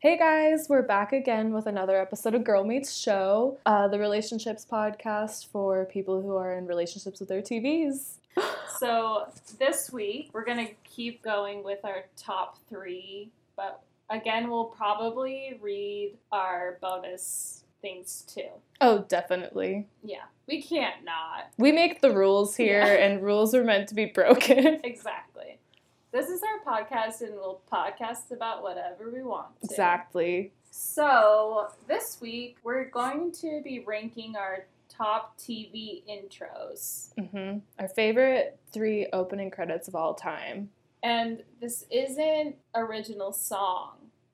Hey guys, we're back again with another episode of Girl Meets Show, uh, the relationships podcast for people who are in relationships with their TVs. So this week we're gonna keep going with our top three, but again we'll probably read our bonus things too. Oh, definitely. Yeah, we can't not. We make the rules here, Yeah. and rules are meant to be broken. Exactly. This is our podcast, and we'll podcast about whatever we want. To. exactly. So this week we're going to be ranking our top TV intros. hmm Our favorite three opening credits of all time. And this isn't original song.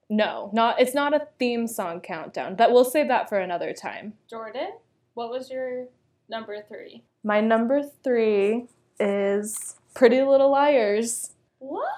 No, not. It's not a theme song countdown. That we'll save that for another time. Jordan, what was your number three? My number three is Pretty Little Liars. What?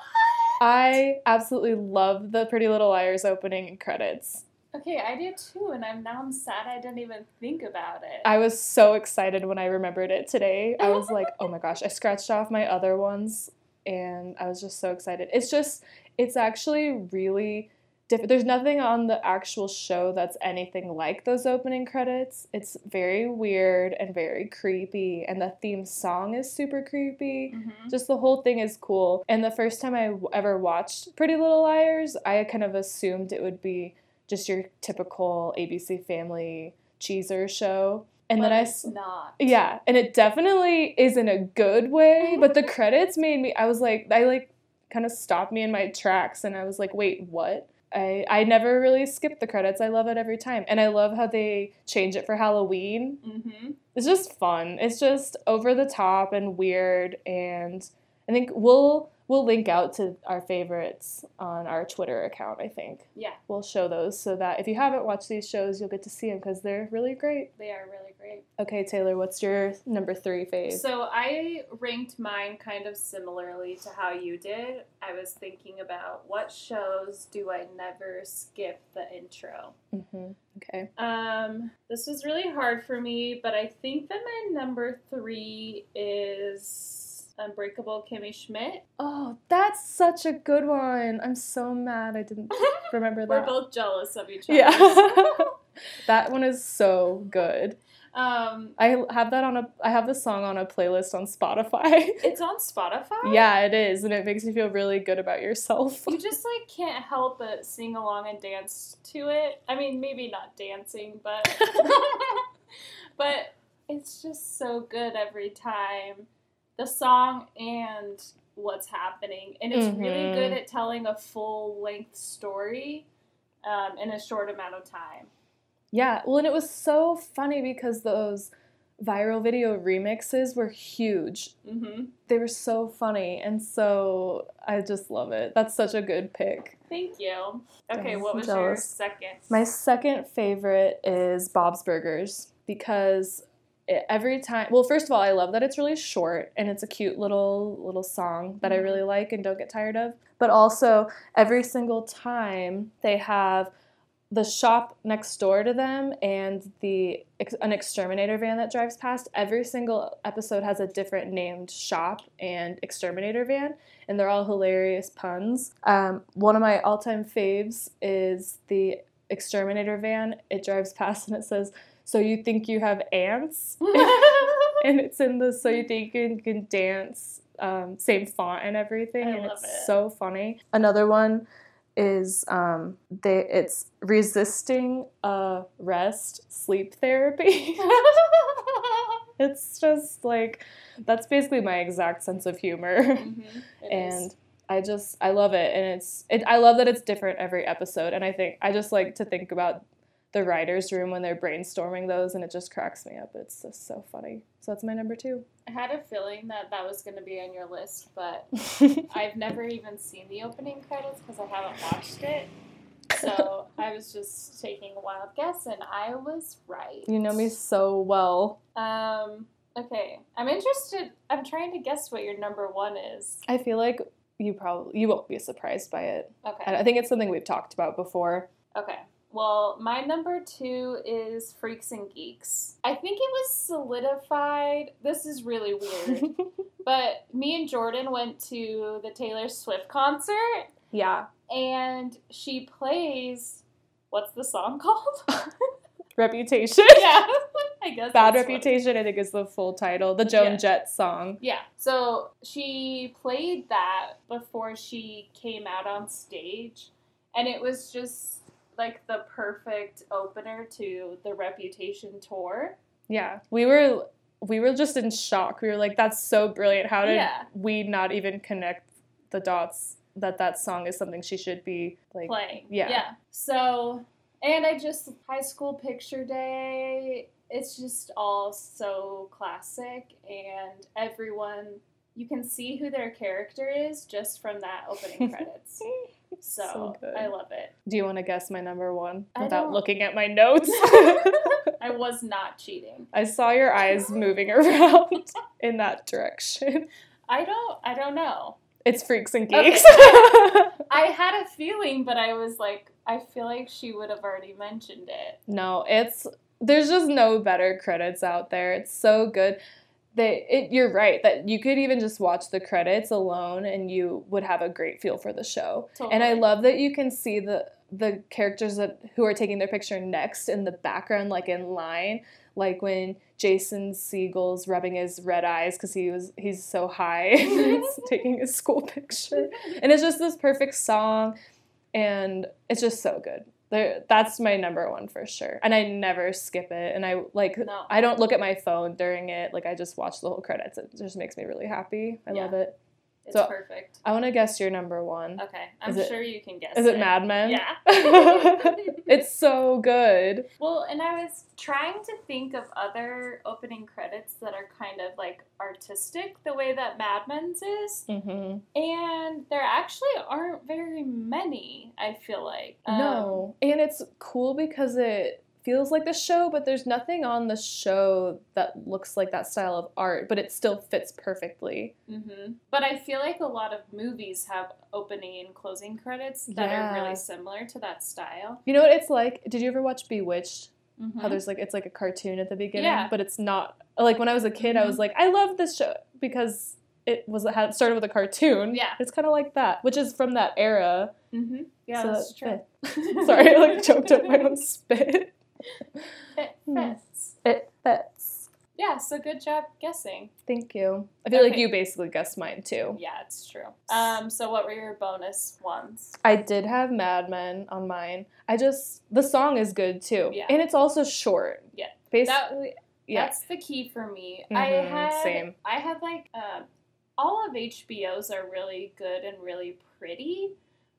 I absolutely love the Pretty Little Liars opening credits. Okay, I did too, and I'm now I'm sad I didn't even think about it. I was so excited when I remembered it today. I was like, oh my gosh, I scratched off my other ones and I was just so excited. It's just, it's actually really different. There's nothing on the actual show that's anything like those opening credits. It's very weird and very creepy, and the theme song is super creepy. Mhm. Just the whole thing is cool. And the first time I ever watched Pretty Little Liars, I kind of assumed it would be just your typical ABC Family cheeser show. And But then I it's not. yeah, and it definitely is in a good way, but the credits made me I was like I like kind of stopped me in my tracks and I was like, "Wait, what?" I I never really skip the credits. I love it every time. And I love how they change it for Halloween. Mm-hmm. It's just fun. It's just over the top and weird and I think we'll we'll link out to our favorites on our Twitter account, I think. Yeah, We'll show those so that if you haven't watched these shows, you'll get to see them because they're really great. they are really great. Okay, Taylor, what's your number three fave? So I ranked mine kind of similarly to how you did. I was thinking about what shows do I never skip the intro. Mm-hmm. Okay. Um, this was really hard for me, but I think that my number three is Unbreakable Kimmy Schmidt. Oh, that's such a good one. I'm so mad I didn't remember that. We're both jealous of each other. yeah. that one is so good. um, I have that on a I have the song on a playlist on Spotify. it's on Spotify. yeah, it is, and it makes you feel really good about yourself. You just like can't help but sing along and dance to it. I mean, maybe not dancing, but but it's just so good every time. The song and what's happening, and it's really Mhm. good at telling a full length story um, in a short amount of time. Yeah, well, and it was so funny because those viral video remixes were huge. hmm They were so funny, and so I just love it. That's such a good pick. Thank you. Okay, Jealous, what was your second? My second favorite is Bob's Burgers because every time, well, first of all, I love that it's really short and it's a cute little little song that I Mhm. really like and don't get tired of. But also, every single time they have the shop next door to them and the an exterminator van that drives past. Every single episode has a different named shop and exterminator van, and they're all hilarious puns. Um, one of my all-time faves is the exterminator van. It drives past and it says, "So you think you have ants?" and it's in the "So you think you can dance." Um, same font and everything, I and it's it. so funny. Another one is um, they it's resisting uh, rest sleep therapy. it's just like that's basically my exact sense of humor, Mhm, it is. and I just I love it, and it's it, I love that it's different every episode, and I think I just like to think about the writers' room when they're brainstorming those, and it just cracks me up. It's just so funny. So that's my number two. I had a feeling that that was going to be on your list, but I've never even seen the opening credits because I haven't watched it. So I was just taking a wild guess, and I was right. you know me so well. Um. Okay, I'm interested. I'm trying to guess what your number one is. I feel like you probably you won't be surprised by it. Okay. I I think it's something we've talked about before. Okay. Well, my number two is Freaks and Geeks. I think it was solidified. This is really weird. but me and Jordan went to the Taylor Swift concert. Yeah. and she plays. What's the song called? Reputation. yeah, I guess Bad Reputation, I think is the full title. The Joan Yeah. Jett song. Yeah. So she played that before she came out on stage, and it was just like the perfect opener to the Reputation tour. Yeah. We were we were just in shock. We were like, that's so brilliant. How did Yeah. we not even connect the dots that that song is something she should be like playing. yeah. Yeah. So, and I just high school picture day. It's just all so classic, and everyone you can see who their character is just from that opening credits. So, So good. I love it. Do you want to guess my number one without looking at my notes? I was not cheating. I saw your eyes moving around in that direction. I don't. I don't know. It's freaks and Okay. geeks. I had a feeling, but I was like, I feel like she would have already mentioned it. no, it's there's just no better credits out there. It's so good. They, it, you're right that you could even just watch the credits alone and you would have a great feel for the show. And I love that you can see the the characters that who are taking their picture next in the background, like in line, like when Jason Segel's rubbing his red eyes because he was he's so high he's taking his school picture, and it's just this perfect song, and it's just so good. There, that's my number one for sure, and I never skip it, and I like No. I don't look at my phone during it. Like I just watch the whole credits. It just makes me really happy. I Yeah. love it. It's So- perfect. I want to guess your number one. Okay, I'm Is it- sure you can guess. Is it Mad Men? Yeah. it's so good. Well, and I was trying to think of other opening credits that are kind of like artistic, the way that Mad Men's is, hmm and there actually aren't very many. I feel like Um, no, and it's cool because it feels like the show, but there's nothing on the show that looks like that style of art, but it still fits perfectly. hmm But I feel like a lot of movies have opening and closing credits that are really similar to that style. You know what it's like? Did you ever watch Bewitched? Mhm. How there's like it's like a cartoon at the beginning, Yeah. but it's not. Like when I was a kid, I was Mhm. like, I love this show because it was it had started with a cartoon. Yeah. it's kind of like that, which is from that era. Mm-hmm. Yeah, so that's true. Sorry, I like choked up my own spit. It fits. It fits. Yeah, so good job guessing. Thank you. I feel like you basically guessed mine too. Yeah, it's true. Um, so what were your bonus ones? I did have Mad Men on mine. I just the song is good too, Yeah. and it's also short. Yeah. basically. yeah, That's the key for me. I Mhm, had same. I had like um, all of HBO's are really good and really pretty.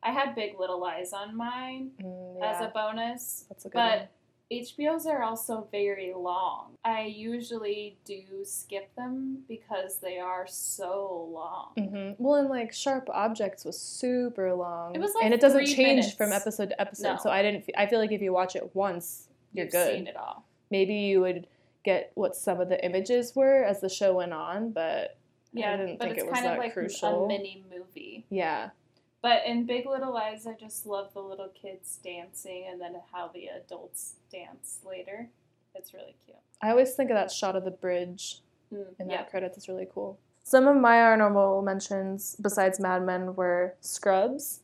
I had Big Little Lies on mine Mm, as a bonus, that's a good but one. HBO's are also very long. I usually do skip them because they are so long. hmm Well, and like Sharp Objects was super long. It was, like, and it doesn't change from episode to episode. No. So I didn't. I feel like if you watch it once, you're You've good. seen it all. Maybe you would get what some of the images were as the show went on, but Yeah, I didn't but think it was kind of that like crucial. a mini movie. yeah, But in Big Little Lies, I just love the little kids dancing and then how the adults dance later. It's really cute. I always think of that shot of the bridge Mm, in yeah. that credits is really cool. Some of my honorable mentions besides Mad Men were Scrubs.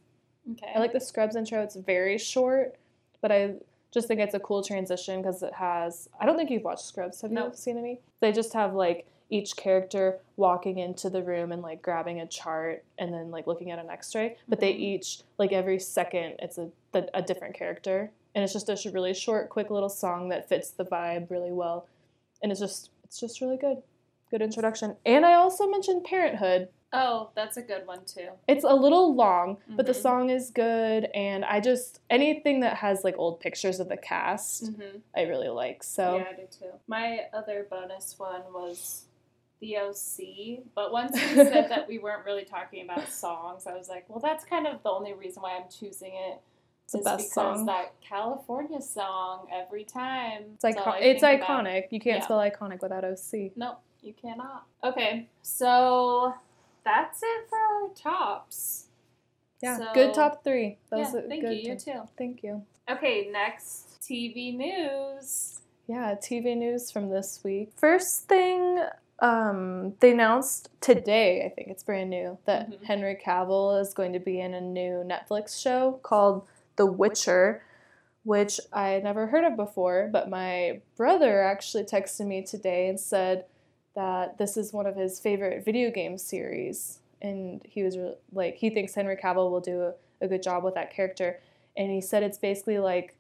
Okay. I like the Scrubs intro. It's very short, but I just think it's a cool transition because it has. I don't think you've watched Scrubs. Have No. you seen any? They just have like each character walking into the room and like grabbing a chart and then like looking at an X-ray. But they Mhm. each like every second it's a a different character, and it's just a really short, quick little song that fits the vibe really well, and it's just it's just really good. Good introduction. And I also mentioned Parenthood. Oh, that's a good one too. It's a little long, but the Mhm. song is good, and I just anything that has like old pictures of the cast, Mm-hmm. I really like. So Yeah, I do too. My other bonus one was the OC, but once you said that we weren't really talking about songs, I was like, well, that's kind of the only reason why I'm choosing it. it's the best because song. that California song every time. It's icon- It's think about. iconic. You can't Yeah. spell iconic without OC. No, you cannot. Okay, so that's it for our tops. Yeah, So- good top three. That yeah, thank good. you. You too. Thank you. Okay, next TV news. Yeah, TV news from this week. First thing Um, they announced today, I think it's brand new, that Mhm. Henry Cavill is going to be in a new Netflix show called The Witcher, which I had never heard of before. But my brother actually texted me today and said that this is one of his favorite video game series. And he was re- like, he thinks Henry Cavill will do a, a good job with that character. And he said it's basically like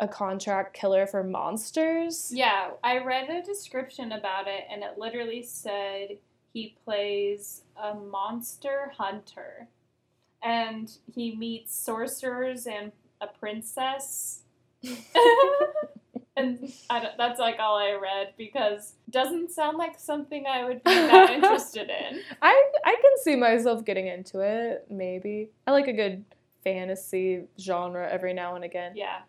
a contract killer for monsters. Yeah, I read a description about it, and it literally said he plays a monster hunter, and he meets sorcerers and a princess. and that's like all I read because doesn't sound like something I would be that interested in. I I can see myself getting into it, maybe. I like a good fantasy genre every now and again. Yeah,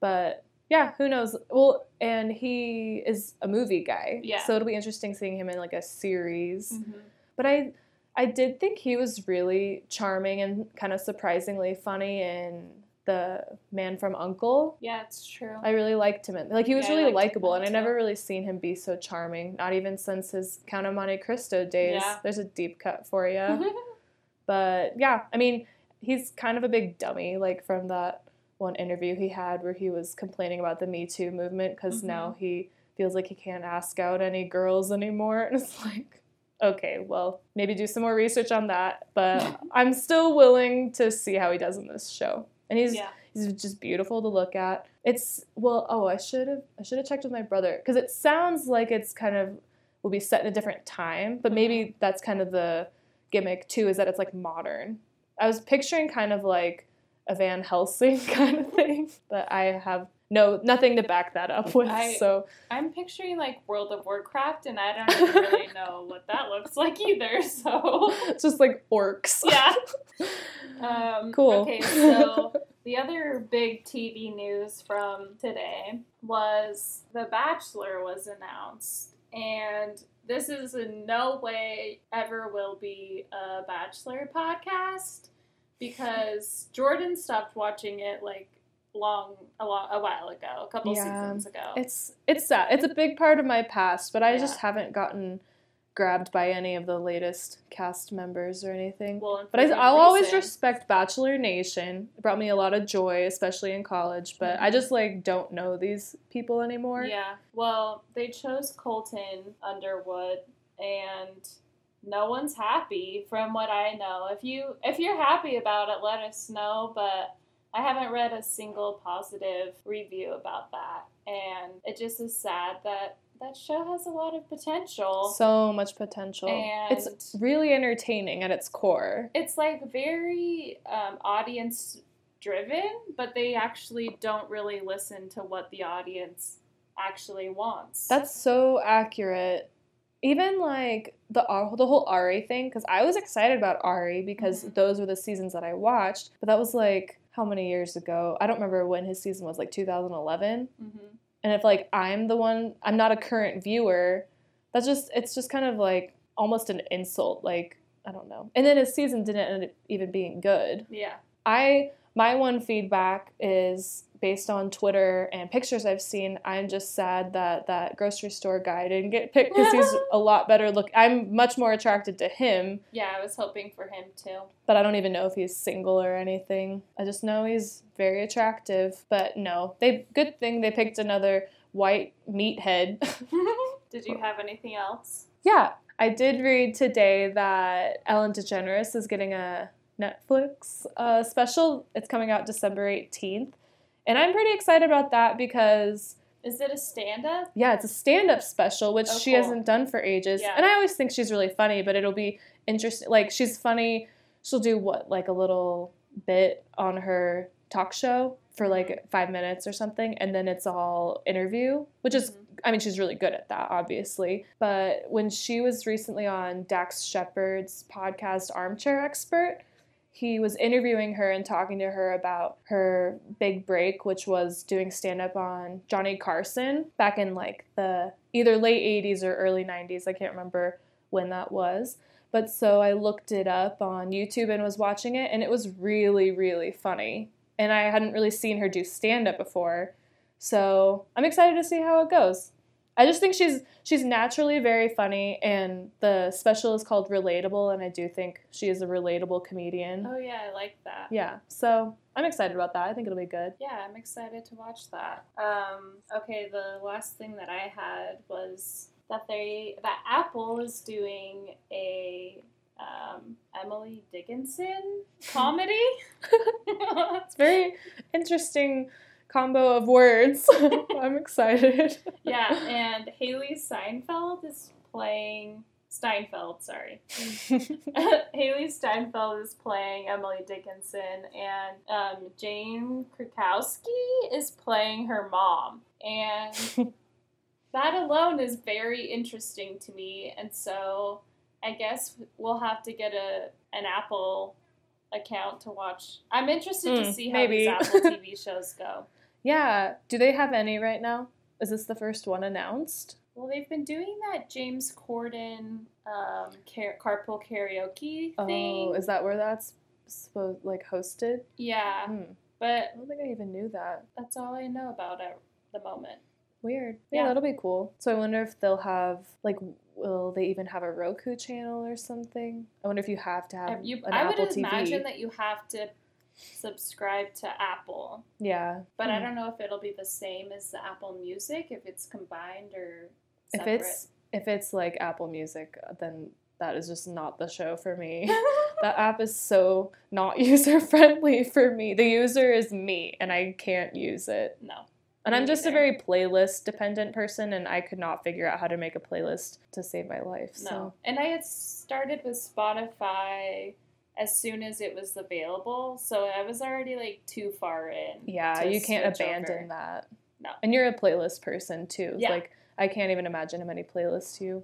But yeah, who knows? Well, and he is a movie guy. Yeah. So it'll be interesting seeing him in like a series. Mhm. But I I did think he was really charming and kind of surprisingly funny in the Man from Uncle. yeah, it's true. I really liked him. in- Like he was Yeah, really likable, and I never really seen him be so charming. Not even since his Count of Monte Cristo days. Yeah. There's a deep cut for you. but yeah, I mean, he's kind of a big dummy. Like from that one interview he had where he was complaining about the Me Too movement because Mhm. now he feels like he can't ask out any girls anymore, and it's like. Okay, well, maybe do some more research on that, but I'm still willing to see how he does in this show. And he's yeah, He's just beautiful to look at. It's well, oh, I should have I should have checked with my brother because it sounds like it's kind of will be set in a different time, but maybe that's kind of the gimmick too is that it's like modern. I was picturing kind of like a Van Helsing kind of thing, but I have no nothing to back that up with. I- so I'm picturing like World of Warcraft, and I don't even really know what that looks like either. So it's just like orcs. yeah. Um, Cool. Okay, so the other big TV news from today was The Bachelor was announced, and this is in no way ever will be a Bachelor podcast because Jordan stopped watching it like long a, long, a while ago, a couple Yeah. seasons ago. It's it's sad. It's a big part of my past, but I Yeah. just haven't gotten grabbed by any of the latest cast members or anything. well, But I, I'll always respect Bachelor Nation. It brought me a lot of joy, especially in college. But I Mhm. just like don't know these people anymore. Yeah. Well, they chose Colton Underwood and no one's happy from what I know. If you if you're happy about it, let us know, but I haven't read a single positive review about that. And it just is sad that that show has a lot of potential. So much potential. And it's really entertaining at its core. it's like very um, audience driven, but they actually don't really listen to what the audience actually wants. That's so accurate. Even like the the whole Arie thing, because I was excited about Arie because Mhm. those were the seasons that I watched. But that was like how many years ago? I don't remember when his season was, like 2011. hmm and if like i'm the one i'm not a current viewer that's just it's just kind of like almost an insult like i don't know and then his season didn't end up even being good Yeah. i my one feedback is based on twitter and pictures i've seen i'm just sad that that grocery store guy didn't get picked because he's a lot better look i'm much more attracted to him Yeah, I was hoping for him too. but i don't even know if he's single or anything i just know he's very attractive but no they good thing they picked another white meathead Did you have anything else? Yeah, I did read today that Ellen DeGeneres is getting a Netflix uh, special. It's coming out December 18th. And I'm pretty excited about that because, Is it a stand up? yeah, it's a stand up special, which Oh, she cool. hasn't done for ages. Yeah. And I always think she's really funny, but it'll be interesting. Like, she's funny. She'll do what, like a little bit on her talk show for like five minutes or something. And then it's all interview, which is Mhm. I mean, she's really good at that, obviously. But when she was recently on Dax Shepard's podcast, Armchair Expert, he was interviewing her and talking to her about her big break, which was doing stand up on Johnny Carson back in like the either late 80s or early 90s. I can't remember when that was. But so I looked it up on YouTube and was watching it, and it was really, really funny. And I hadn't really seen her do stand up before. So I'm excited to see how it goes. I just think she's she's naturally very funny, and the special is called Relatable, and I do think she is a relatable comedian. Oh yeah, I like that. Yeah, so I'm excited about that. I think it'll be good. Yeah, I'm excited to watch that. Um, okay, the last thing that I had was that they that Apple is doing a um, Emily Dickinson comedy. it's very interesting combo of words. I'm excited. yeah, and Hailee Steinfeld is playing Steinfeld, sorry. Hailee Steinfeld is playing Emily Dickinson, and um, Jane Krakowski is playing her mom. And that alone is very interesting to me. And so I guess we'll have to get a an Apple account to watch. I'm interested to Mm, see how maybe. these Apple TV shows go. Yeah, do they have any right now? Is this the first one announced? Well, they've been doing that James Corden um, car- carpool karaoke thing. Oh, is that where that's supposed like hosted? yeah, Hmm. but I don't think I even knew that. that's all I know about at the moment. Weird. Yeah, Yeah. that'll be cool. So I wonder if they'll have like, will they even have a Roku channel or something? I wonder if you have to have you, an I Apple would TV. imagine that you have to subscribe to Apple, yeah, but I Hmm. don't know if it'll be the same as the Apple Music if it's combined or separate. If it's if it's like Apple Music, then that is just not the show for me. that app is so not user friendly for me. The user is me, and I can't use it. no. And I'm just a very playlist dependent person, and I could not figure out how to make a playlist to save my life. No. And I had started with Spotify as soon as it was available, so I was already like too far in. yeah, you can't abandon over. that. No. And you're a playlist person too. Yeah. Like I can't even imagine how many playlists you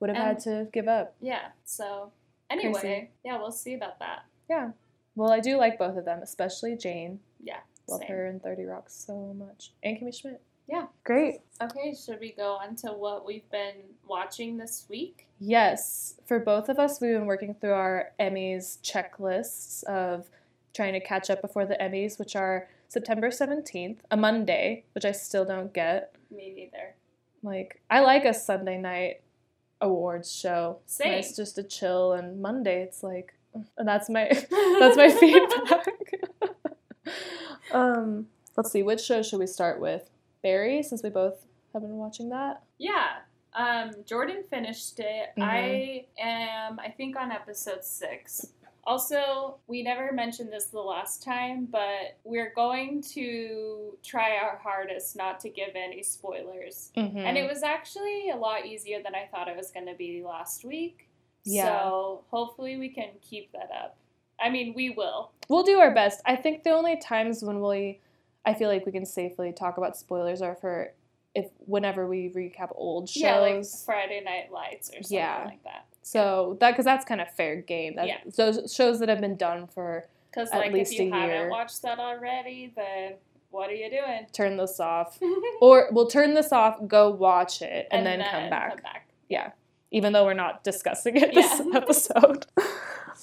would have had um, to give up. Yeah. So anyway, Crazy. yeah, we'll see about that. Yeah. Well, I do like both of them, especially Jane. Yeah. Love same. her in 30 Rock so much. And Kimmy Schmidt. Yeah. Great. Okay, should we go on to what we've been watching this week? Yes. For both of us, we've been working through our Emmys checklists of trying to catch up before the Emmys, which are September 17th, a Monday, which I still don't get. Me neither. Like, I like a Sunday night awards show. It's Same. nice just to chill, and Monday, it's like, and that's my that's my feedback. um, let's see, which show should we start with? Barry, since we both have been watching that. Yeah. Um, Jordan finished it. Mhm. I am, I think, on episode six. Also, we never mentioned this the last time, but we're going to try our hardest not to give any spoilers. Mm-hmm. And it was actually a lot easier than I thought it was going to be last week. Yeah. So hopefully we can keep that up. I mean, we will. We'll do our best. I think the only times when we, I feel like we can safely talk about spoilers are for if whenever we recap old shows. Yeah, like Friday Night Lights or something Yeah. like that. so that because that's kind of fair game. That, Yeah. Those shows that have been done for Because At like least if you a year. haven't watched that already, then what are you doing? turn this off, or we'll turn this off, go watch it, and, then, come back. Come back. Yeah, even though we're not discussing it this Yeah. episode.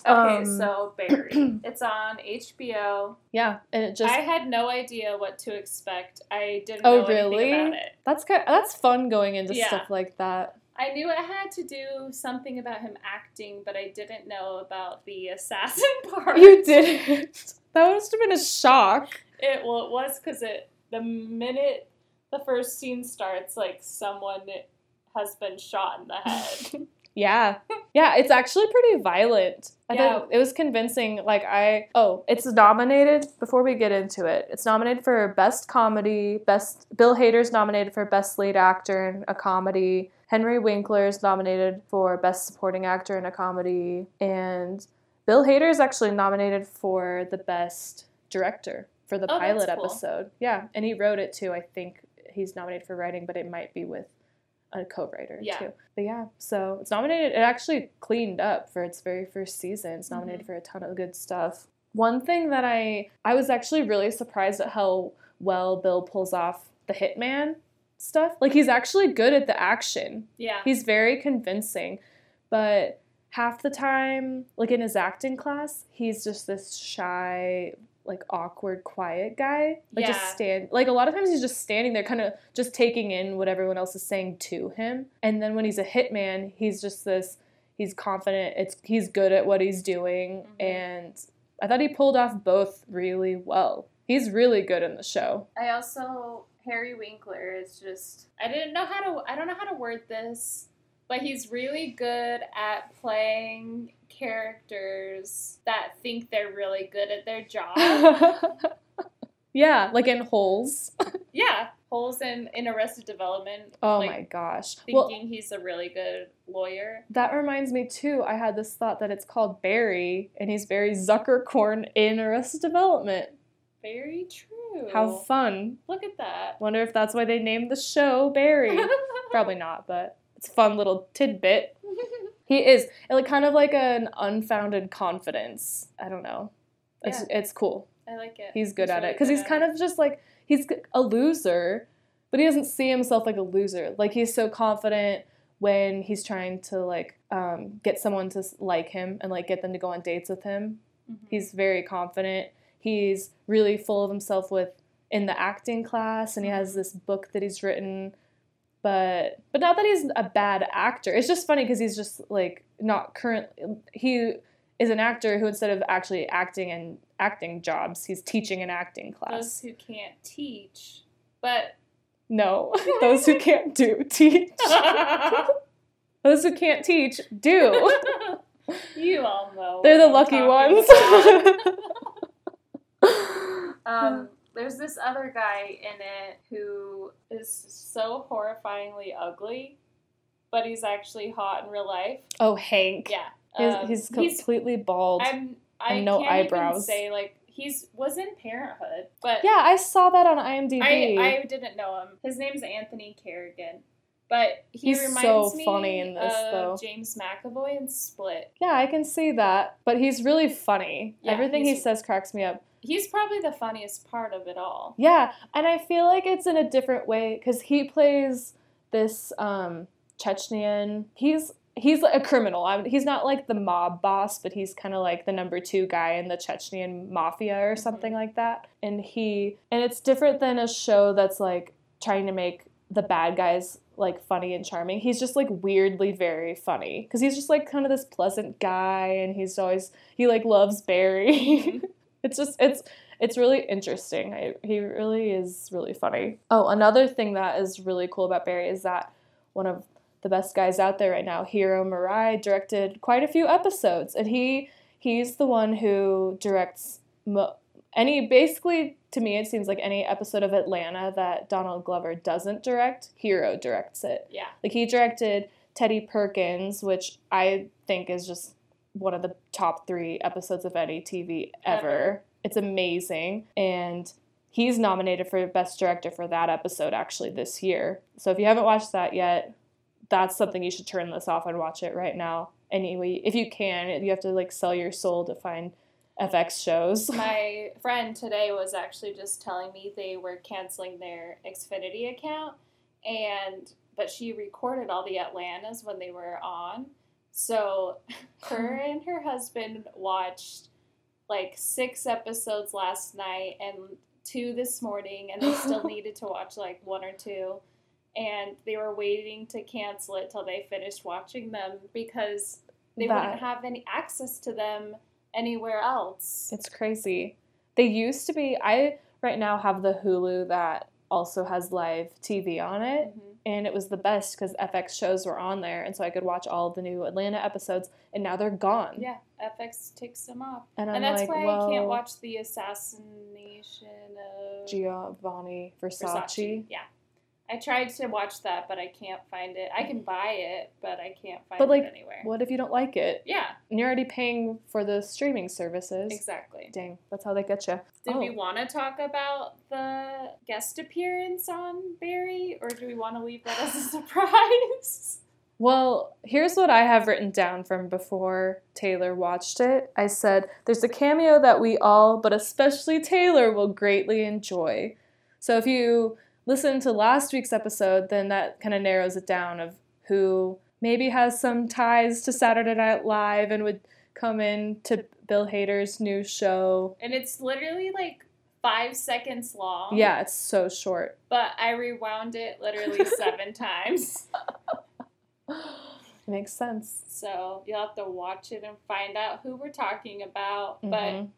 Okay, Um, so Barry. it's on HBO. yeah, and it just I had no idea what to expect. I didn't Oh, know anything really? about it. that's kind that's fun going into Yeah. stuff like that. I knew it had to do something about him acting, but I didn't know about the assassin part. You didn't. That must have been a shock. It well, it was because it the minute the first scene starts, like someone has been shot in the head. Yeah. Yeah, it's actually pretty violent. I Yeah. it was convincing. Like I oh, it's nominated before we get into it. It's nominated for best comedy, best Bill Hader's nominated for best lead actor in a comedy. Henry Winkler's nominated for best supporting actor in a comedy and Bill Hader is actually nominated for the best director for the Oh, pilot cool. episode. Yeah, and he wrote it too. I think he's nominated for writing, but it might be with a co-writer Yeah. too. But yeah, so it's nominated. It actually cleaned up for its very first season. It's Mm-hmm. nominated for a ton of good stuff. One thing that I I was actually really surprised at how well Bill pulls off the hitman stuff. Like he's actually good at the action. yeah. He's very convincing, but half the time, like in his acting class, he's just this shy, like awkward quiet guy. Like Yeah. just stand like a lot of times he's just standing there kind of just taking in what everyone else is saying to him. And then when he's a hitman he's just this he's confident it's he's good at what he's doing. Mhm. and i thought he pulled off both really well. He's really good in the show. I also Harry Winkler is just I didn't know how to I don't know how to word this, but he's really good at playing characters that think they're really good at their job. yeah like in holes yeah, holes in in Arrested Development. oh like, my gosh Thinking well he's a really good lawyer. That reminds me too. I had this thought that it's called Barry, and he's Barry Zuckerkorn in Arrested Development. Very true. How fun! Look at that. Wonder if that's why they named the show Barry. Probably not, but it's fun little tidbit. He is like kind of like an unfounded confidence. I don't know. It's it's cool. I like it. He's good at really it because he's kind it. of just like he's a loser, but he doesn't see himself like a loser. Like he's so confident when he's trying to like um, get someone to like him and like get them to go on dates with him. Mhm. He's very confident. He's really full of himself with in the acting class, and he has this book that he's written. But but not that he's a bad actor. It's just funny because he's just like not current. He is an actor who instead of actually acting and acting jobs, he's teaching an acting class. those who can't teach, but No, those who can't do teach. Those who can't teach do. you all know. They're the lucky ones. Um, there's this other guy in it who is so horrifyingly ugly, but he's actually hot in real life. oh, Hank. Yeah, He's, um, he's completely bald. I'm. I and no can't eyebrows. Even say like he's was in Parenthood, but yeah, I saw that on IMDb. I, I didn't know him. His name's Anthony Carrigan. But he He's reminds so me funny in this, of though. James McAvoy in Split. yeah, I can see that. But he's really funny. Yeah, Everything he says cracks me up. He's probably the funniest part of it all. Yeah, and I feel like it's in a different way because he plays this um, Chechnyan. He's he's a criminal. I mean, he's not like the mob boss, but he's kind of like the number two guy in the Chechnyan mafia or something like that. And he and it's different than a show that's like trying to make the bad guys like funny and charming. He's just like weirdly very funny because he's just like kind of this pleasant guy, and he's always he like loves Barry. it's just it's it's really interesting. I, he really is really funny. Oh, another thing that is really cool about Barry is that one of the best guys out there right now, Hiro Murai, directed quite a few episodes, and he he's the one who directs mo- any basically to me it seems like any episode of Atlanta that Donald Glover doesn't direct, Hiro directs it. Yeah. Like he directed Teddy Perkins, which I think is just one of the top three episodes of any TV ever. Ever. It's amazing. And he's nominated for Best Director for that episode actually this year. So if you haven't watched that yet, that's something you should turn this off and watch it right now. Anyway, if you can, you have to like sell your soul to find FX shows. My friend today was actually just telling me they were canceling their Xfinity account and but she recorded all the Atlantas when they were on. So her and her husband watched like six episodes last night and two this morning and they still needed to watch like one or two and they were waiting to cancel it till they finished watching them because they That- wouldn't have any access to them anywhere else. It's crazy. They used to be. I right now have the Hulu that also has live TV on it, Mhm. And it was the best because FX shows were on there, and so I could watch all the new Atlanta episodes. And now they're gone. Yeah, FX takes them off. And I'm and that's like, why well, I can't watch the assassination of Giovanni Versace. Versace. Yeah. I tried to watch that, but I can't find it. I can buy it, but I can't find it anywhere. But, like, it anywhere. What if you don't like it? Yeah, And you're already paying for the streaming services. exactly. Dang, that's how they get you. Did Oh. we want to talk about the guest appearance on Barry, or do we want to leave that as a surprise? Well, here's what I have written down from before Taylor watched it. I said, There's a cameo that we all, but especially Taylor, will greatly enjoy. So if you listen to last week's episode, then that kind of narrows it down of who maybe has some ties to Saturday Night Live and would come in to Bill Hader's new show. And it's literally like five seconds long. Yeah, it's so short. But I rewound it literally seven times. Makes sense. So you'll have to watch it and find out who we're talking about. But Mhm.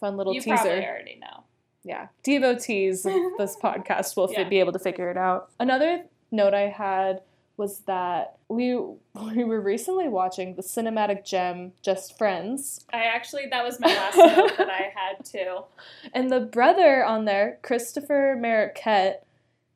Fun little you teaser. probably already know. Yeah, devotees of this podcast will Yeah. be able to figure it out. Another note I had was that we we were recently watching the cinematic gem Just Friends, I actually, that was my last note that I had too. and the brother on there, Christopher Marquette,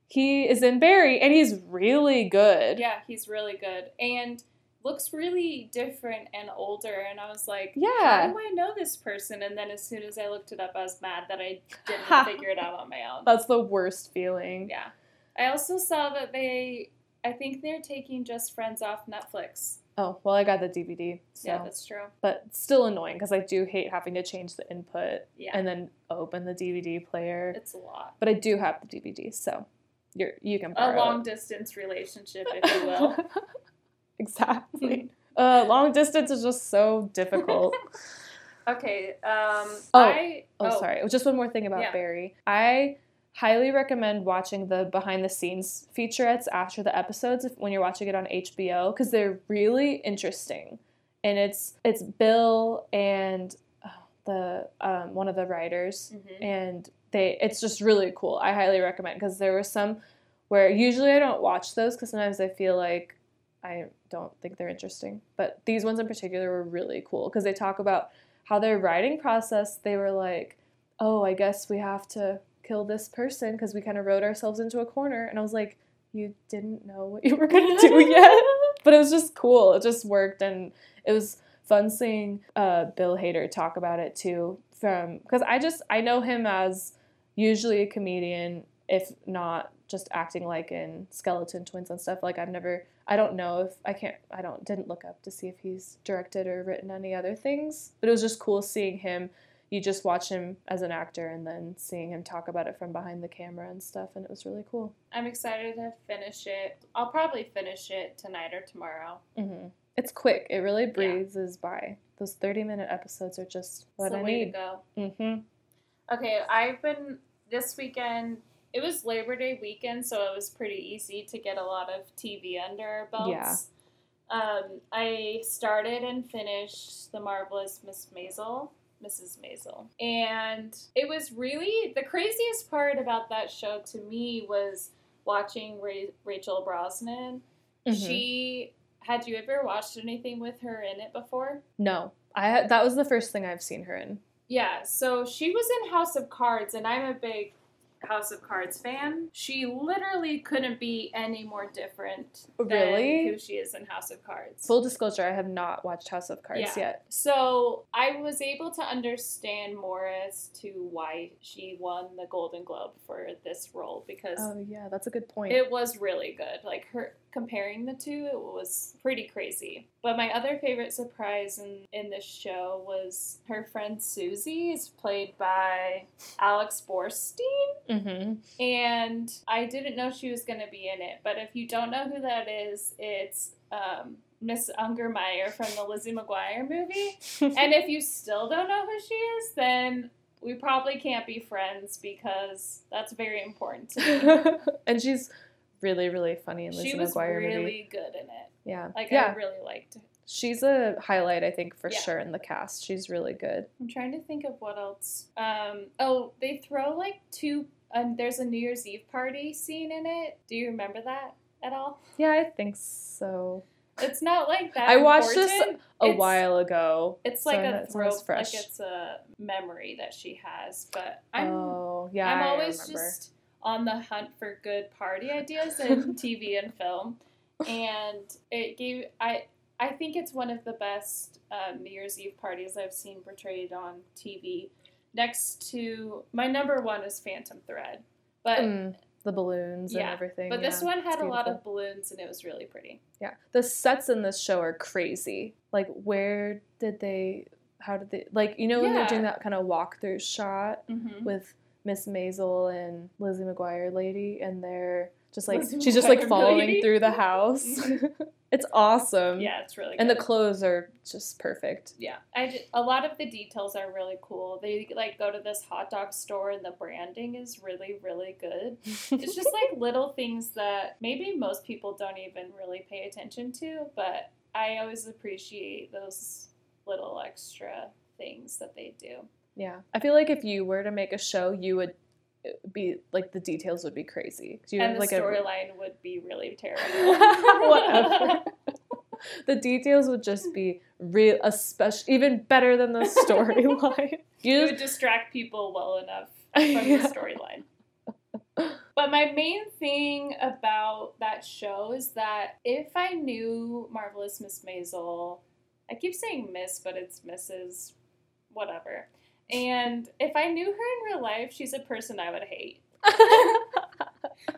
he is in Barry, and he's really good. Yeah, he's really good. And looks really different and older. And I was like, Yeah. how do I know this person? And then as soon as I looked it up, I was mad that I didn't figure it out on my own. That's the worst feeling. Yeah. I also saw that they, I think they're taking Just Friends off Netflix. Oh well, I got the DVD, so Yeah, that's true. but still annoying because I do hate having to change the input Yeah. and then open the DVD player. it's a lot. But I do have the DVD, so you're you can A long it. distance relationship, if you will. exactly. uh, long distance is just so difficult. Okay. Um, Oh. I, oh, sorry. Just one more thing about Yeah. Barry. I highly recommend watching the behind the scenes featurettes after the episodes if, when you're watching it on HBO because they're really interesting. And it's it's Bill and oh, the um, one of the writers Mhm. and they it's just really cool. I highly recommend because there were some where usually I don't watch those because sometimes I feel like I don't think they're interesting. But these ones in particular were really cool because they talk about how their writing process. They were like, "Oh, I guess we have to kill this person because we kind of wrote ourselves into a corner." And I was like, "You didn't know what you were gonna do yet." but it was just cool. It just worked, and it was fun seeing uh, Bill Hader talk about it too. From because I just I know him as usually a comedian, if not just acting like in Skeleton Twins and stuff. Like I've never, I don't know if I can't, I don't didn't look up to see if he's directed or written any other things. But it was just cool seeing him. You just watch him as an actor and then seeing him talk about it from behind the camera and stuff, and it was really cool. I'm excited to finish it. I'll probably finish it tonight or tomorrow. hmm It's quick. It really breezes by. Those thirty minute episodes are just what I way need. to go. Mm-hmm. Okay, I've been this weekend. It was Labor Day weekend, so it was pretty easy to get a lot of TV under our belts. Yeah. Um, I started and finished The Marvelous Miss Maisel, Mrs. Maisel, and it was really the craziest part about that show to me was watching Ra- Rachel Brosnahan. Mm-hmm. She had you ever watched anything with her in it before? No, I that was the first thing I've seen her in. Yeah, so she was in House of Cards, and I'm a big House of Cards fan. She literally couldn't be any more different than Really? who she is in House of Cards. Full disclosure, I have not watched House of Cards Yeah. yet. So I was able to understand more as to why she won the Golden Globe for this role because Oh yeah, that's a good point. it was really good. Like her comparing the two, it was pretty crazy. But my other favorite surprise in in this show was her friend Susie is played by Alex Borstein, mm-hmm. and I didn't know she was going to be in it. But if you don't know who that is, it's um, Miss Ungermeyer from the Lizzie McGuire movie. and if you still don't know who she is, then we probably can't be friends because that's very important to me. and she's really, really funny in Lizzie she was McGuire really movie. good in it. Yeah, Like yeah, I really liked. it. she's a highlight, I think, for Yeah. sure in the cast. She's really good. I'm trying to think of what else. Um, oh, they throw like two. Um, there's a New Year's Eve party scene in it. Do you remember that at all? Yeah, I think so. It's not like that. I watched this. A It's- while ago. It's like know a it's throw, fresh. like it's a memory that she has. But I'm oh yeah, I'm always just on the hunt for good party ideas in TV and film, and it gave I I think it's one of the best um, New Year's Eve parties I've seen portrayed on TV. Next to my number one is Phantom Thread, but Mm, the balloons and everything. but this one had a lot of balloons and it was really pretty. Yeah, the sets in this show are crazy. Like, where did they? How did they? Like, you know, when they're doing that kind of walkthrough shot Mm-hmm. with Miss Maisel and Lizzie McGuire lady, and they're just like Lizzie she's just like McGuire following lady? through the house. it's awesome. Yeah, it's really good. And the clothes are just perfect. Yeah, I ju- a lot of the details are really cool. They like go to this hot dog store and the branding is really really good. It's just like little things that maybe most people don't even really pay attention to, but I always appreciate those little extra things that they do. Yeah. I feel like if you were to make a show, you would uh, be like the details would be crazy. You and the like a- storyline would be really terrible. Whatever. the details would just be real, especially even better than the storyline. You would distract people well enough from Yeah. the storyline. But my main thing about that show is that if I knew Marvelous Miss Maisel, I keep saying Miss, but it's Mrs. Whatever. And if I knew her in real life, she's a person I would hate.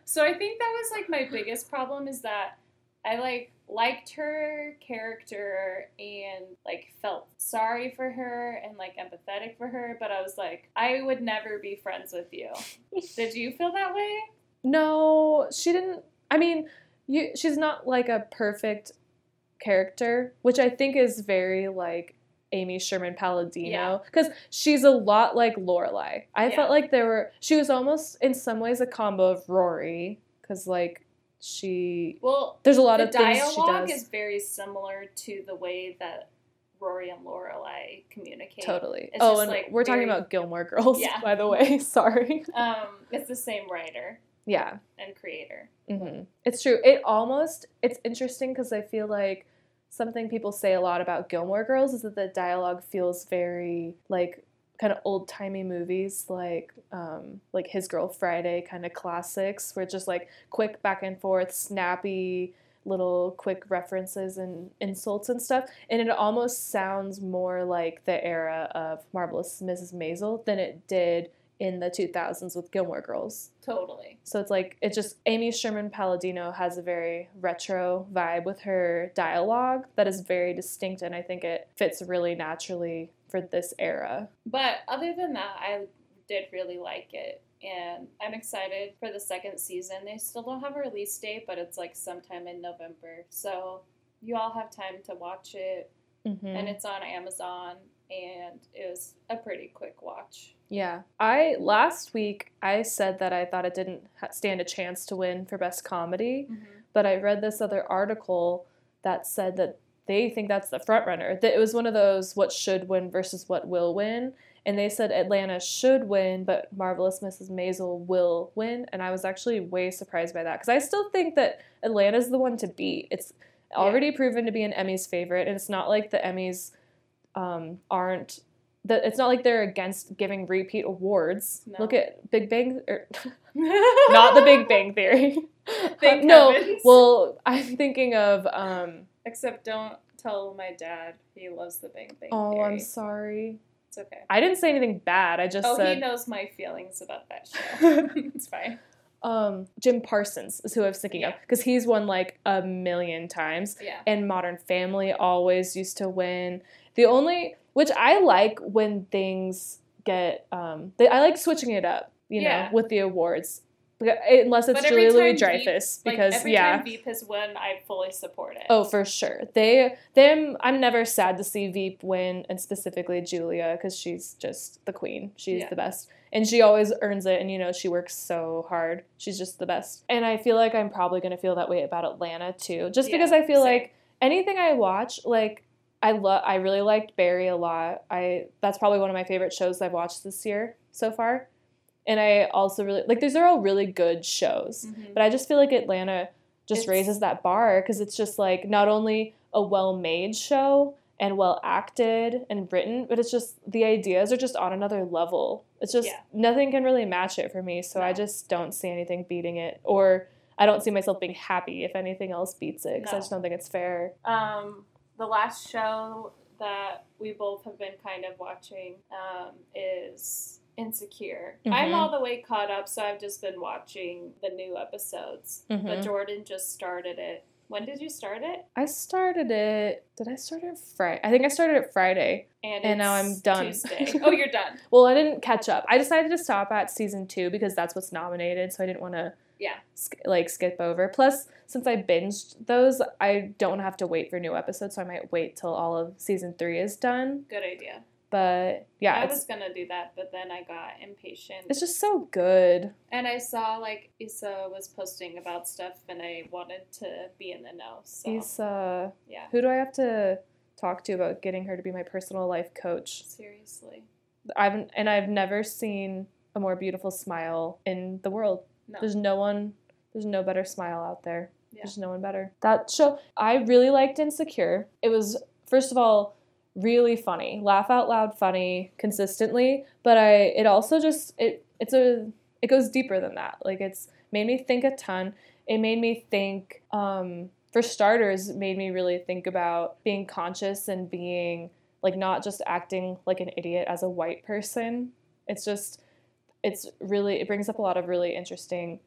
So I think that was like my biggest problem is that I like liked her character and like felt sorry for her and like empathetic for her, but I was like, I would never be friends with you. Did you feel that way? no, she didn't. I mean, you. She's not like a perfect character, which I think is very like Amy Sherman Yeah. Palladino because she's a lot like Lorelai. I Yeah. felt like there were. She was almost in some ways a combo of Rory because like she. Well, There's a lot the of things she dialogue is very similar to the way that Rory and Lorelai communicate. Totally. It's oh, and like, we're talking about Gilmore Girls, Yeah. by the way. Sorry. Um, it's the same writer Yeah. and creator. Mm-hmm. It's true. It almost it's interesting because I feel like something people say a lot about Gilmore Girls is that the dialogue feels very like kind of old timey movies like um, like His Girl Friday kind of classics where it's just like quick back and forth, snappy little quick references and insults and stuff. And it almost sounds more like the era of marvelous mrs maisel than it did in the 2000s with gilmore girls Totally. so it's like it just Amy Sherman Palladino has a very retro vibe with her dialogue that is very distinct and I think it fits really naturally for this era. But other than that, I did really like it. And I'm excited for the second season. They still don't have a release date, but it's like sometime in November. So you all have time to watch it. Mm-hmm. And it's on Amazon. And it was a pretty quick watch. yeah, I last week I said that I thought it didn't stand a chance to win for best comedy, mm-hmm. but I read this other article that said that they think that's the front runner. That it was one of those what should win versus what will win. And they said Atlanta should win, but Marvelous Mrs. Maisel will win. And I was actually way surprised by that because I still think that Atlanta's the one to beat. It's already proven to be an Emmys favorite, and it's not like the Emmys um, aren't. That it's not like they're against giving repeat awards. No. Look at Big Bang, or not the Big Bang Theory. Thank no, well, I'm thinking of. Um, Except don't tell my dad he loves the Big Bang oh, Theory. I'm sorry. It's okay. I didn't say anything bad. I just Oh, he knows my feelings about that show. it's fine. um, Jim Parsons is who I was thinking of because he's won like a million times. Yeah. and Modern Family always used to win. The only which I like when things get um they, I like switching it up, you know, with the awards. Unless it's Julia Louis Dreyfus Like, because every yeah. time Veep has won, I fully support it. Oh, for sure. They them I'm never sad to see Veep win and specifically Julia cuz she's just the queen. She's Yeah. the best. And she always earns it and you know she works so hard. She's just the best. And I feel like I'm probably going to feel that way about Atlanta too. Just Yeah, because I feel same. like anything I watch like I love I really liked Barry a lot. I that's probably one of my favorite shows I've watched this year so far. And I also really like these are all really good shows. Mhm. But I just feel like Atlanta just It's- raises that bar because it's just like not only a well made show and well acted and written, but it's just the ideas are just on another level. It's just Yeah. nothing can really match it for me. So I just don't see anything beating it. Or I don't see myself being happy if anything else beats it because I just don't think it's fair. Um, the last show that we both have been kind of watching um, is Insecure. I'm Mhm. all the way caught up, so I've just been watching the new episodes. But Mhm. Jordan just started it When did you start it? I started it. Did I start it Friday? I think I started it Friday. And, And now I'm done. Tuesday. Oh, you're done. Well, I didn't catch up. I decided to stop at season two because that's what's nominated, so I didn't want to Yeah. sk- like skip over. Plus, since I binged those, I don't have to wait for new episodes, so I might wait till all of season three is done. Good idea. But yeah, I was gonna do that, but then I got impatient. it's just so good. and I saw like Issa was posting about stuff, and I wanted to be in the know. So uh, yeah, who do I have to talk to about getting her to be my personal life coach? seriously, I've and I've never seen a more beautiful smile in the world. No, There's no one. There's no better smile out there. Yeah. There's no one better. That show I really liked Insecure. It was first of all really funny, laugh out loud funny consistently, but I it also just it it's a it goes deeper than that. Like it's made me think a ton. It made me think um for starters, made me really think about being conscious and being like not just acting like an idiot as a white person. It's just it's really it brings up a lot of really interesting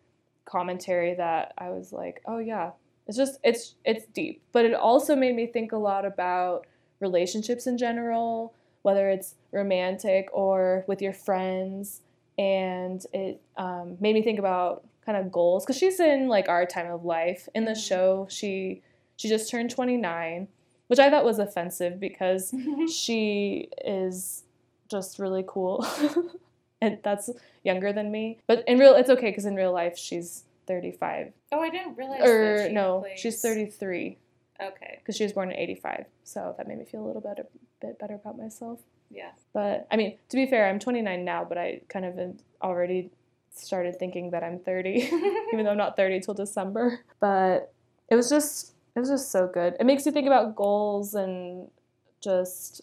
commentary that I was like, oh yeah, it's just it's it's deep. But it also made me think a lot about relationships in general, whether it's romantic or with your friends, and it um, made me think about kind of goals because she's in like our time of life. In the Mhm. show, she she just turned twenty nine, which I thought was offensive because she is just really cool. and that's younger than me. But in real it's okay cuz in real life she's 35. oh, I didn't realize. Or she no, plays- she's 33 Okay, cuz she was born in 85. So that made me feel a little better bit better about myself. yeah, But I mean, to be fair, I'm 29 now, but I kind of already started thinking that I'm 30 even though I'm not 30 till December. But it was just it was just so good. It makes you think about goals and just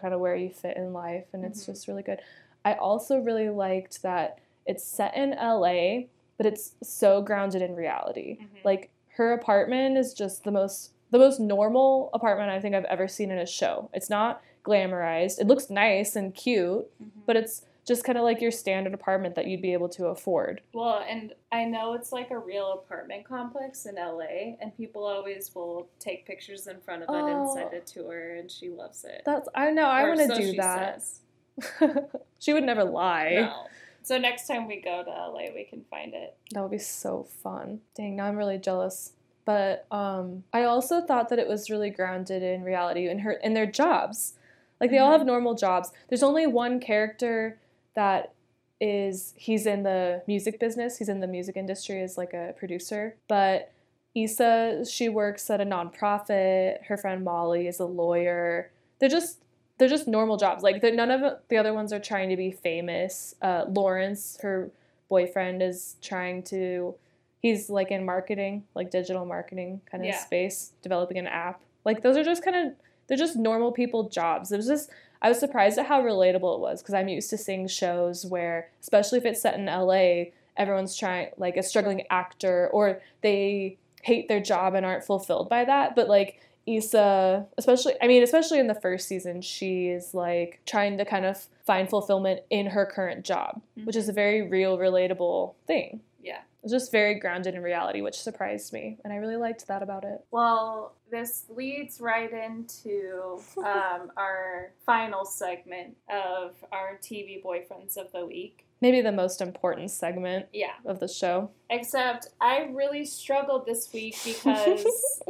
kind of where you fit in life and it's Mhm. just really good. I also really liked that it's set in LA, but it's so grounded in reality. Mhm. Like her apartment is just the most the most normal apartment I think I've ever seen in a show. It's not glamorized. It looks nice and cute, Mhm. but it's just kind of like your standard apartment that you'd be able to afford. Well, and I know it's like a real apartment complex in LA, and people always will take pictures in front of it and Oh. send it to her, and she loves it. That's I know I want to so do that. says. she would never lie. No. So next time we go to LA, we can find it. That would be so fun. Dang, now I'm really jealous. But um, I also thought that it was really grounded in reality in her in their jobs. Like they all Mhm. have normal jobs. There's only one character that is he's in the music business. He's in the music industry as like a producer. But Issa, she works at a nonprofit. Her friend Molly is a lawyer. They're just they're just normal jobs. Like none of the other ones are trying to be famous. Uh, Lawrence, her boyfriend, is trying to. He's like in marketing, like digital marketing kind of Yeah. space, developing an app. Like those are just kind of they're just normal people jobs. It was just I was surprised at how relatable it was because I'm used to seeing shows where, especially if it's set in LA, everyone's trying like a struggling actor or they hate their job and aren't fulfilled by that. But like Issa, especially, I mean, especially in the first season, she is like trying to kind of find fulfillment in her current job, which is a very real, relatable thing. Yeah. It's just very grounded in reality, which surprised me, and I really liked that about it. Well, this leads right into um, our final segment of our TV boyfriends of the week. Maybe the most important segment Yeah. of the show. Except I really struggled this week because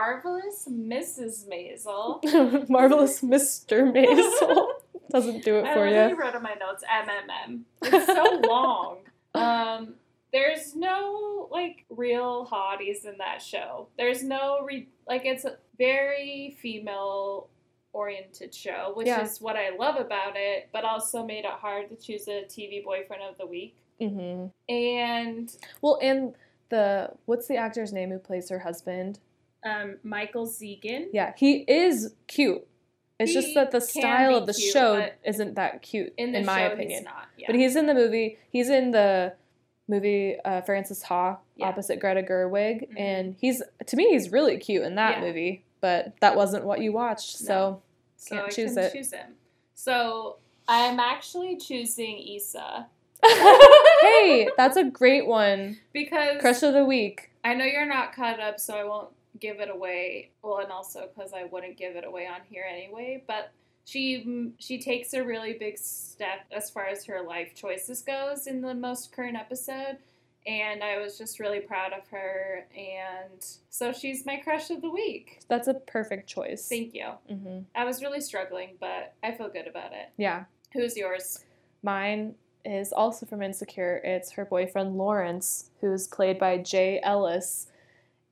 Marvelous Mrs. Maisel. Marvelous Mr. Maisel doesn't do it I for you. wrote in my notes MMM. It's so long. Um, there's no like real hotties in that show. There's no re- like it's a very female oriented show, which Yeah. is what I love about it, but also made it hard to choose a TV boyfriend of the week. hmm And Well, and the what's the actor's name who plays her husband? Um, Michael Zegan. Yeah, he is cute. It's He just that the style of the cute, show isn't that cute, In in, my opinion. he's not. Yeah. But he's in the movie. He's in the movie uh, Frances Ha Yeah. opposite Greta Gerwig, Mhm. and he's to me he's really cute in that Yeah. movie. But that wasn't what you watched, so so can't I choose it. choose him. So I'm actually choosing Issa hey, that's a great one. because Crush of the week. I know you're not caught up, so I won't give it away. Well, and also because I wouldn't give it away on here anyway. But she she takes a really big step as far as her life choices goes in the most current episode and I was just really proud of her. And so she's my crush of the week. That's a perfect choice. Thank you. hmm I was really struggling, but I feel good about it. Yeah. Who's yours? Mine is also from Insecure. It's her boyfriend Lawrence, who's played by Jay Ellis.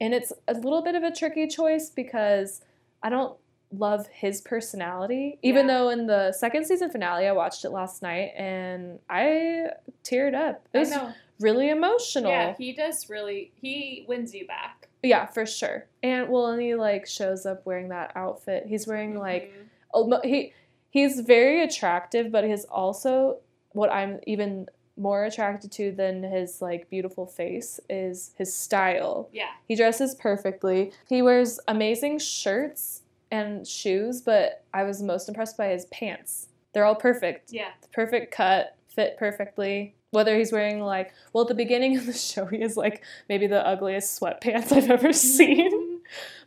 And it's a little bit of a tricky choice because I don't love his personality. Even Yeah. though in the second season finale, I watched it last night and I teared up. It was I know. really emotional. Yeah, he does really. He wins you back. Yeah, for sure. And well, and he like shows up wearing that outfit. He's wearing like Mhm. oh, he he's very attractive, but he's also what I'm even more attracted to than his like beautiful face is his style. yeah, He dresses perfectly. He wears amazing shirts and shoes, but I was most impressed by his pants. They're all perfect. yeah. Perfect cut, fit perfectly. Whether he's wearing like, well, at the beginning of the show, he has like maybe the ugliest sweatpants I've ever seen.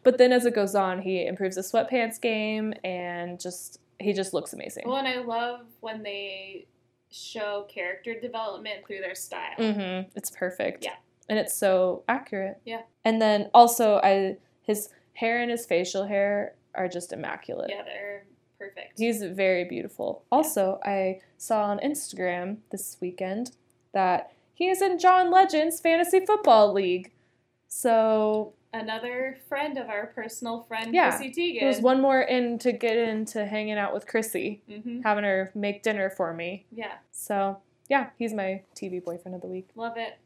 But then as it goes on, he improves his sweatpants game and just he just looks amazing. Well, and I love when they show character development through their style. Mm-hmm. It's perfect. Yeah. And it's so accurate. Yeah. And then also I his hair and his facial hair are just immaculate. Yeah, they're perfect. He's very beautiful. Also, I saw on Instagram this weekend that he is in John Legend's Fantasy Football League. So Another friend of our personal friend, Yeah, Chrissy Teigen. there's one more in to get into hanging out with Chrissy, hmm having her make dinner for me. Yeah, So yeah, he's my TV boyfriend of the week. love it.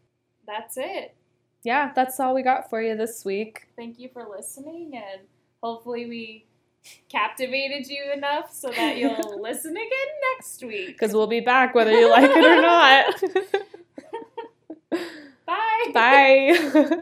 That's it. Yeah, that's all we got for you this week. Thank you for listening, and hopefully we captivated you enough so that you'll listen again next week. Because we'll be back whether you like it or not. Bye. Bye.